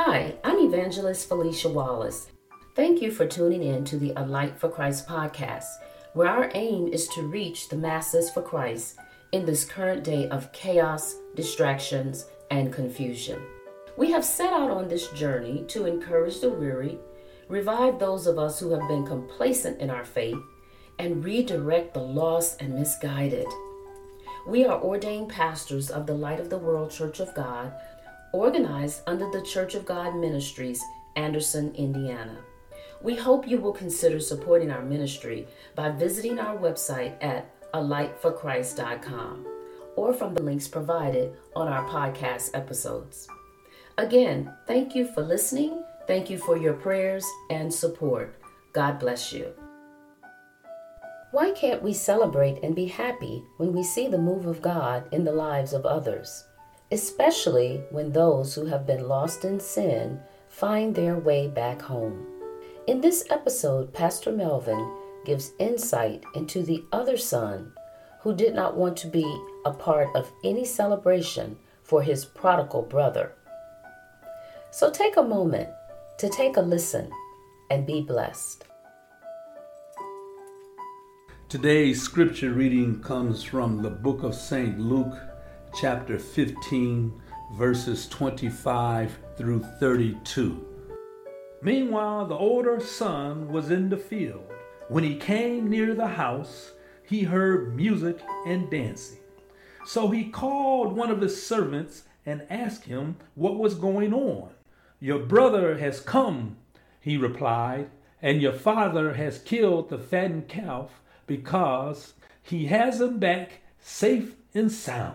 Hi, I'm Evangelist Felicia Wallace. Thank you for tuning in to the A Light for Christ podcast, where our aim is to reach the masses for Christ in this current day of chaos, distractions, and confusion. We have set out on this journey to encourage the weary, revive those of us who have been complacent in our faith, and redirect the lost and misguided. We are ordained pastors of the Light of the World Church of God, organized under the Church of God Ministries, Anderson, Indiana. We hope you will consider supporting our ministry by visiting our website at alightforchrist.com or from the links provided on our podcast episodes. Again, thank you for listening. Thank you for your prayers and support. God bless you. Why can't we celebrate and be happy when we see the move of God in the lives of others? Especially when those who have been lost in sin find their way back home. In this episode, Pastor Melvin gives insight into the other son who did not want to be a part of any celebration for his prodigal brother. So take a moment to take a listen and be blessed. Today's scripture reading comes from the book of St. Luke, chapter 15, verses 25 through 32. Meanwhile, the older son was in the field. When he came near the house, he heard music and dancing. So he called one of his servants and asked him what was going on. Your brother has come, he replied, and your father has killed the fattened calf because he has him back safe and sound.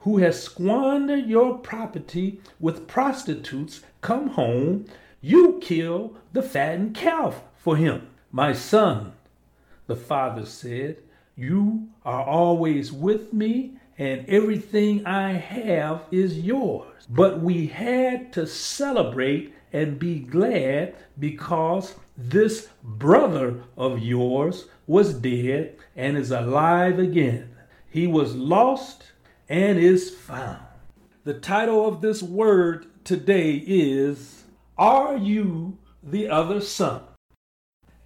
who has squandered your property with prostitutes, come home, you kill the fattened calf for him. My son, the father said, you are always with me, and everything I have is yours. But we had to celebrate and be glad because this brother of yours was dead and is alive again. He was lost and is found. The title of this word today is Are You the Other Son?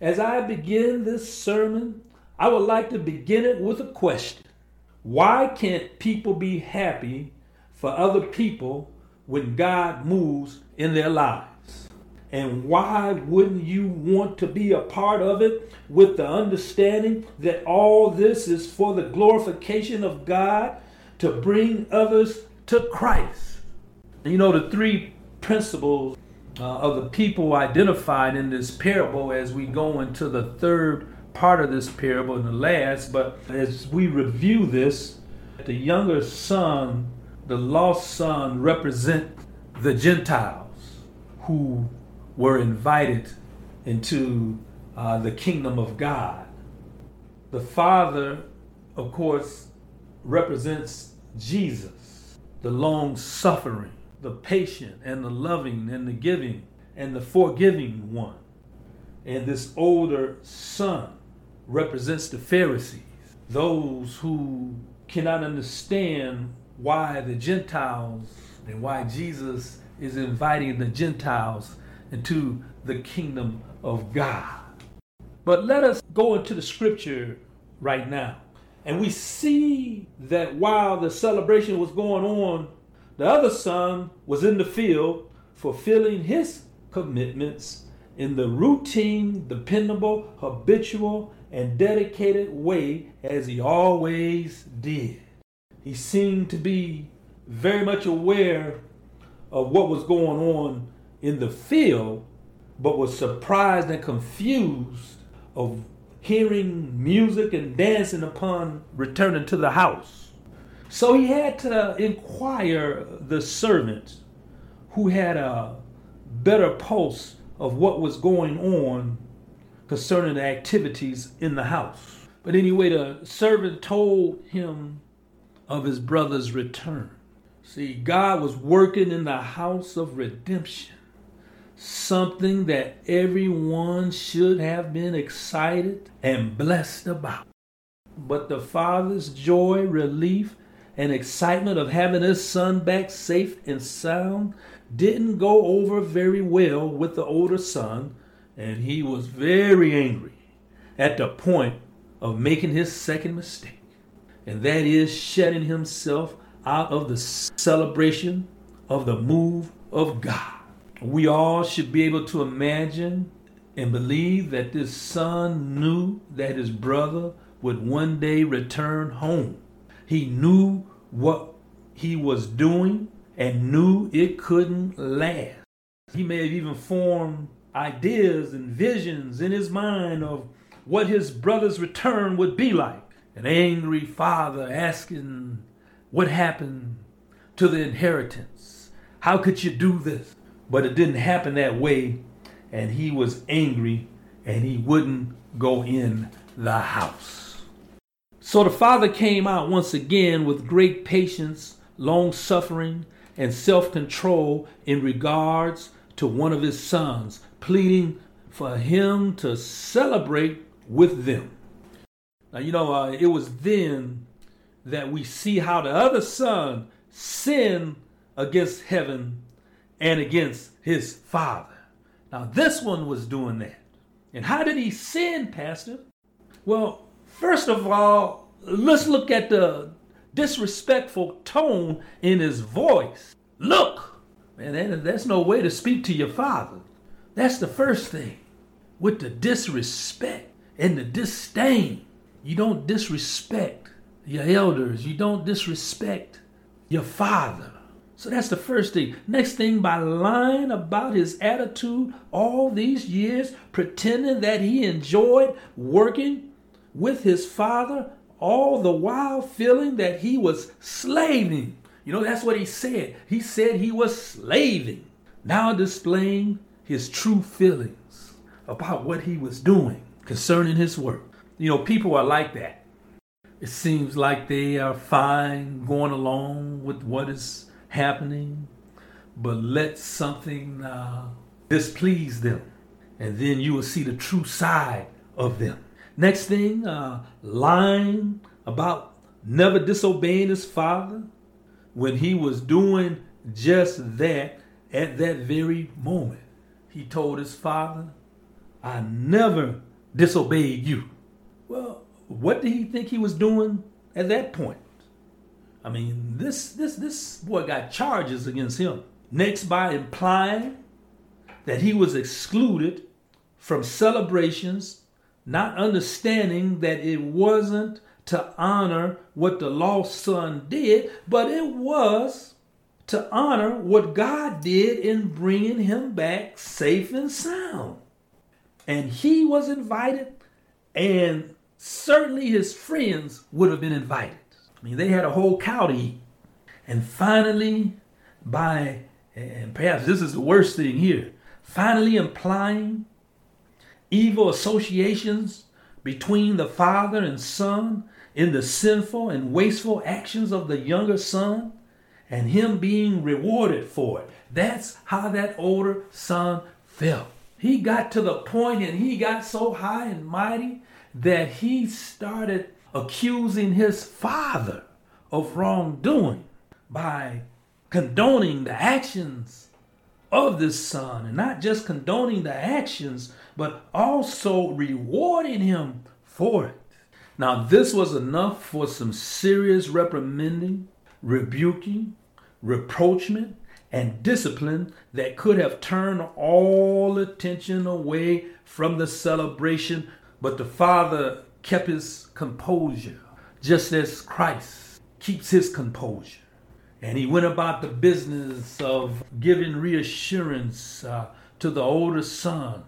As I begin this sermon, I would like to begin it with a question Why can't people be happy for other people when God moves in their lives? And why wouldn't you want to be a part of it with the understanding that all this is for the glorification of God to bring others to Christ? You know, the three principles uh, of the people identified in this parable as we go into the third part of this parable and the last, but as we review this, the younger son, the lost son, represent the Gentiles who were invited into uh, the kingdom of God. The Father, of course, represents Jesus, the long suffering, the patient, and the loving, and the giving, and the forgiving one. And this older son represents the Pharisees, those who cannot understand why the Gentiles and why Jesus is inviting the Gentiles into the kingdom of God. But let us go into the scripture right now. And we see that while the celebration was going on, the other son was in the field fulfilling his commitments in the routine, dependable, habitual, and dedicated way as he always did. He seemed to be very much aware of what was going on in the field, but was surprised and confused of hearing music and dancing upon returning to the house. So he had to inquire the servant who had a better pulse of what was going on concerning the activities in the house. But anyway, the servant told him of his brother's return. See, God was working in the house of redemption, something that everyone should have been excited and blessed about. But the father's joy, relief, and excitement of having his son back safe and sound didn't go over very well with the older son, and he was very angry at the point of making his second mistake, and that is shutting himself out of the celebration of the move of God. We all should be able to imagine and believe that this son knew that his brother would one day return home. He knew what he was doing and knew it couldn't last. He may have even formed ideas and visions in his mind of what his brother's return would be like. An angry father asking what happened to the inheritance. How could you do this? But it didn't happen that way, and he was angry and he wouldn't go in the house. So the father came out once again with great patience, long suffering, and self control in regards to one of his sons, pleading for him to celebrate with them. Now, you know, uh, it was then that we see how the other son sinned against heaven and against his father. Now, this one was doing that. And how did he sin, Pastor? Well, first of all, let's look at the disrespectful tone in his voice. Look, man, that's no way to speak to your father. That's the first thing. With the disrespect and the disdain, you don't disrespect your elders, you don't disrespect your father. So that's the first thing. Next thing, by lying about his attitude all these years, pretending that he enjoyed working with his father all the while feeling that he was slaving. You know, that's what he said. He said he was slaving. Now displaying his true feelings about what he was doing concerning his work. You know, people are like that. It seems like they are fine going along with what is happening, but let something uh, displease them, and then you will see the true side of them. Next thing, uh, lying about never disobeying his father when he was doing just that at that very moment. He told his father, I never disobeyed you. Well, what did he think he was doing at that point? I mean, this this this boy got charges against him. Next, by implying that he was excluded from celebrations not understanding that it wasn't to honor what the lost son did, but it was to honor what God did in bringing him back safe and sound. And he was invited, and certainly his friends would have been invited. I mean, they had a whole cow to eat. And finally, by, and perhaps this is the worst thing here, finally implying evil associations between the father and son in the sinful and wasteful actions of the younger son and him being rewarded for it. That's how that older son felt. He got to the point and he got so high and mighty that he started accusing his father of wrongdoing by condoning the actions of this son and not just condoning the actions but also rewarding him for it. Now, this was enough for some serious reprimanding, rebuking, reproachment, and discipline that could have turned all attention away from the celebration, but the father kept his composure, just as Christ keeps his composure. And he went about the business of giving reassurance uh, to the older son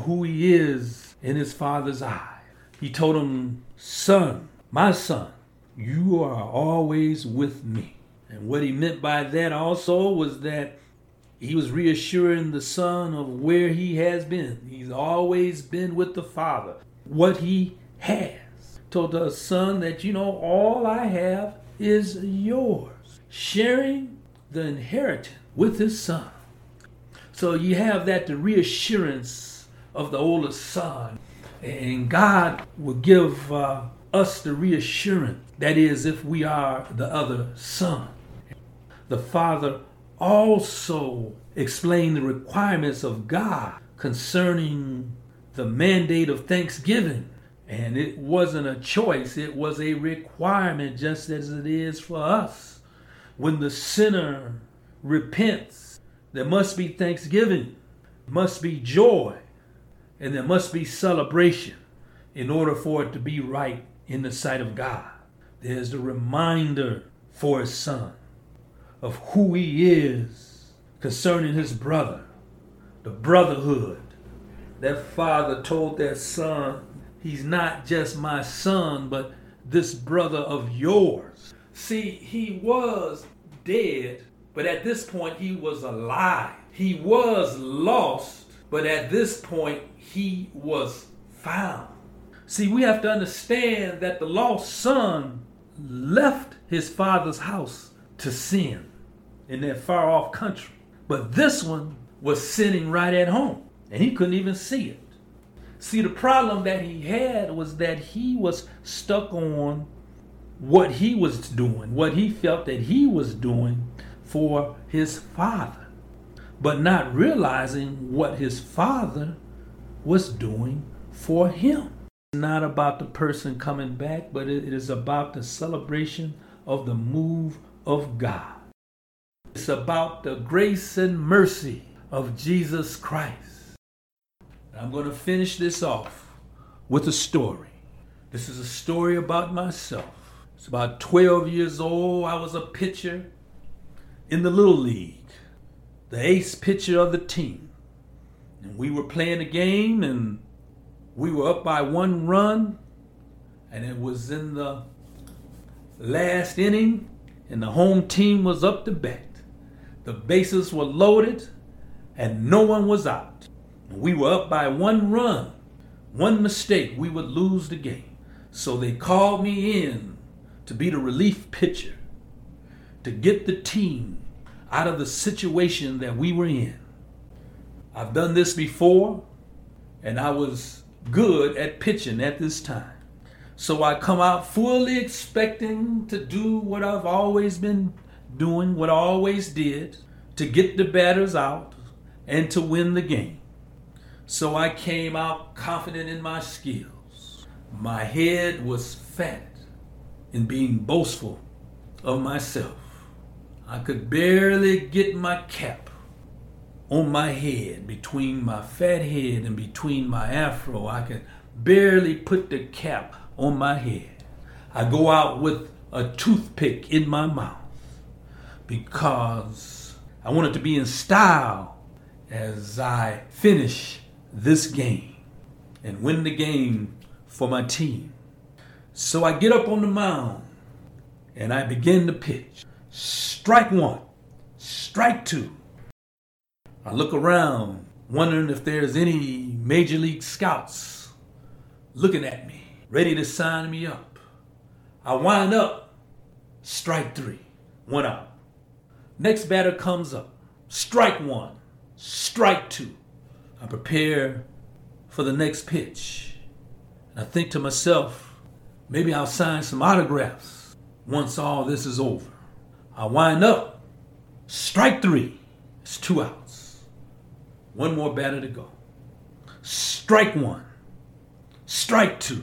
who he is in his father's eye. He told him, Son, my son, you are always with me. And what he meant by that also was that He was reassuring the son of where he has been. He's always been with the father. What he has. Told the son that, you know, all I have is yours. Sharing the inheritance with his son. So you have that the reassurance of the older son. And God will give uh, us the reassurance. That is, if we are the other son. The father also explained the requirements of God concerning the mandate of thanksgiving. And it wasn't a choice, it was a requirement, just as it is for us. When the sinner repents, there must be thanksgiving, must be joy, and there must be celebration in order for it to be right in the sight of God. There's the reminder for his son of who he is concerning his brother, the brotherhood. That father told that son, He's not just my son, but this brother of yours. See, he was dead, but at this point he was alive. He was lost, but at this point he was found. See, we have to understand that the lost son left his father's house to sin in that far off country. But this one was sitting right at home and he couldn't even see it. See, the problem that he had was that he was stuck on what he was doing, what he felt that he was doing for his father, but not realizing what his father was doing for him. It's not about the person coming back, but it is about the celebration of the move of God. It's about the grace and mercy of Jesus Christ. I'm going to finish this off with a story. This is a story about myself. It's about 12 years old. I was a pitcher in the Little League, the ace pitcher of the team. And we were playing a game and we were up by one run, and it was in the last inning, and the home team was up to bat. The bases were loaded and no one was out. We were up by one run. One mistake, we would lose the game. So they called me in to be the relief pitcher to get the team out of the situation that we were in. I've done this before and I was good at pitching at this time. So I come out fully expecting to do what I've always been doing what I always did to get the batters out and to win the game. So I came out confident in my skills. My head was fat in being boastful of myself. I could barely get my cap on my head, between my fat head and between my afro. I could barely put the cap on my head. I go out with a toothpick in my mouth because I wanted to be in style as I finish this game and win the game for my team. So I get up on the mound and I begin to pitch. Strike one, strike two. I look around, wondering if there's any major league scouts looking at me, ready to sign me up. I wind up, strike three, one out. Next batter comes up. Strike one. Strike two. I prepare for the next pitch. And I think to myself, maybe I'll sign some autographs once all this is over. I wind up. Strike three. It's two outs. One more batter to go. Strike one. Strike two.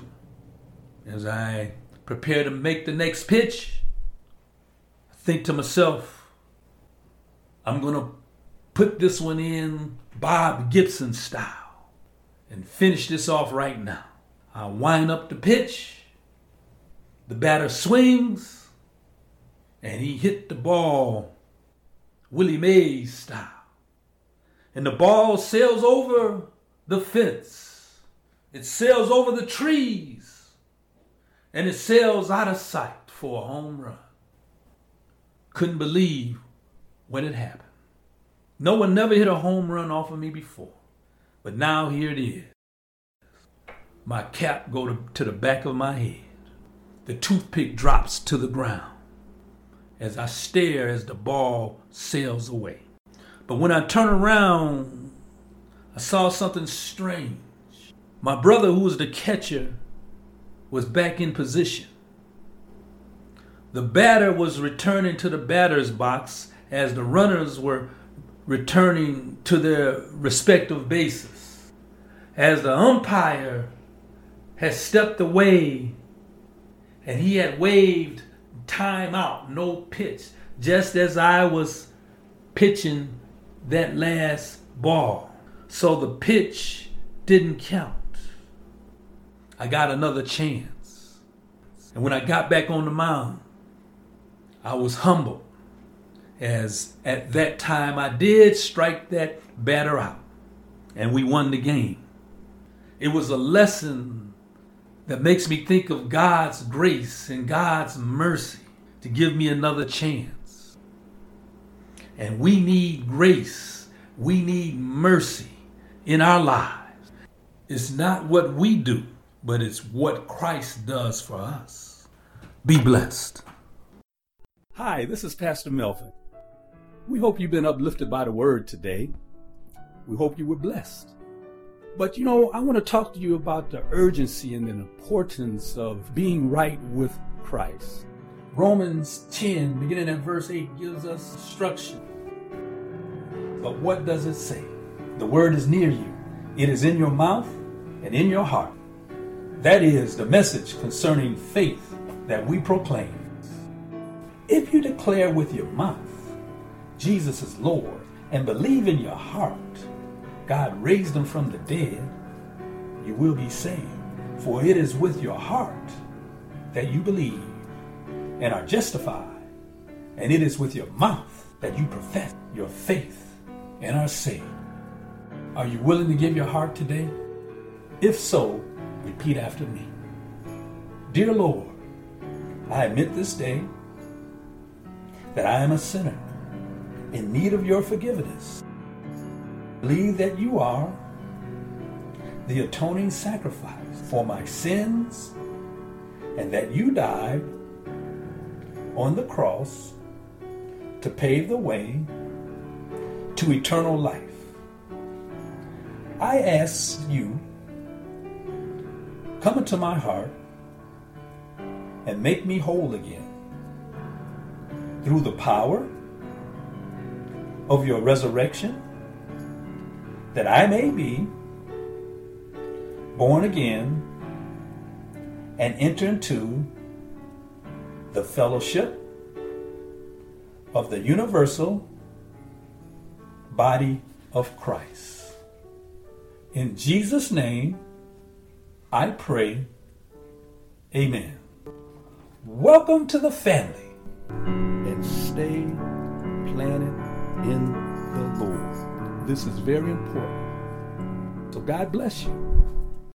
As I prepare to make the next pitch, I think to myself, I'm going to put this one in Bob Gibson style and finish this off right now. I wind up the pitch. The batter swings and he hit the ball Willie Mays style. And the ball sails over the fence. It sails over the trees. And it sails out of sight for a home run. Couldn't believe when it happened. No one never hit a home run off of me before. But now here it is. My cap go to, to the back of my head. The toothpick drops to the ground as I stare as the ball sails away. But when I turn around, I saw something strange. My brother, who was the catcher, was back in position. The batter was returning to the batter's box as the runners were returning to their respective bases. As the umpire had stepped away and he had waved time out, no pitch, just as I was pitching that last ball. So the pitch didn't count. I got another chance. And when I got back on the mound, I was humbled as at that time I did strike that batter out and we won the game. It was a lesson that makes me think of God's grace and God's mercy to give me another chance. And we need grace, we need mercy in our lives. It's not what we do, but it's what Christ does for us. Be blessed. Hi, this is Pastor Melvin. We hope you've been uplifted by the word today. We hope you were blessed. But you know, I want to talk to you about the urgency and the importance of being right with Christ. Romans 10, beginning at verse 8, gives us instruction. But what does it say? The word is near you, it is in your mouth and in your heart. That is the message concerning faith that we proclaim. If you declare with your mouth Jesus is Lord and believe in your heart God raised him from the dead, you will be saved. For it is with your heart that you believe and are justified, and it is with your mouth that you profess your faith and are saved. Are you willing to give your heart today? If so, repeat after me. Dear Lord, I admit this day that I am a sinner in need of your forgiveness. Believe that you are the atoning sacrifice for my sins and that you died on the cross to pave the way to eternal life. I ask you, come into my heart and make me whole again through the power of your resurrection, that I may be born again and enter into the fellowship of the universal body of Christ. In Jesus' name, I pray. Amen. Welcome to the family and stay planted in the Lord. This is very important. So God bless you.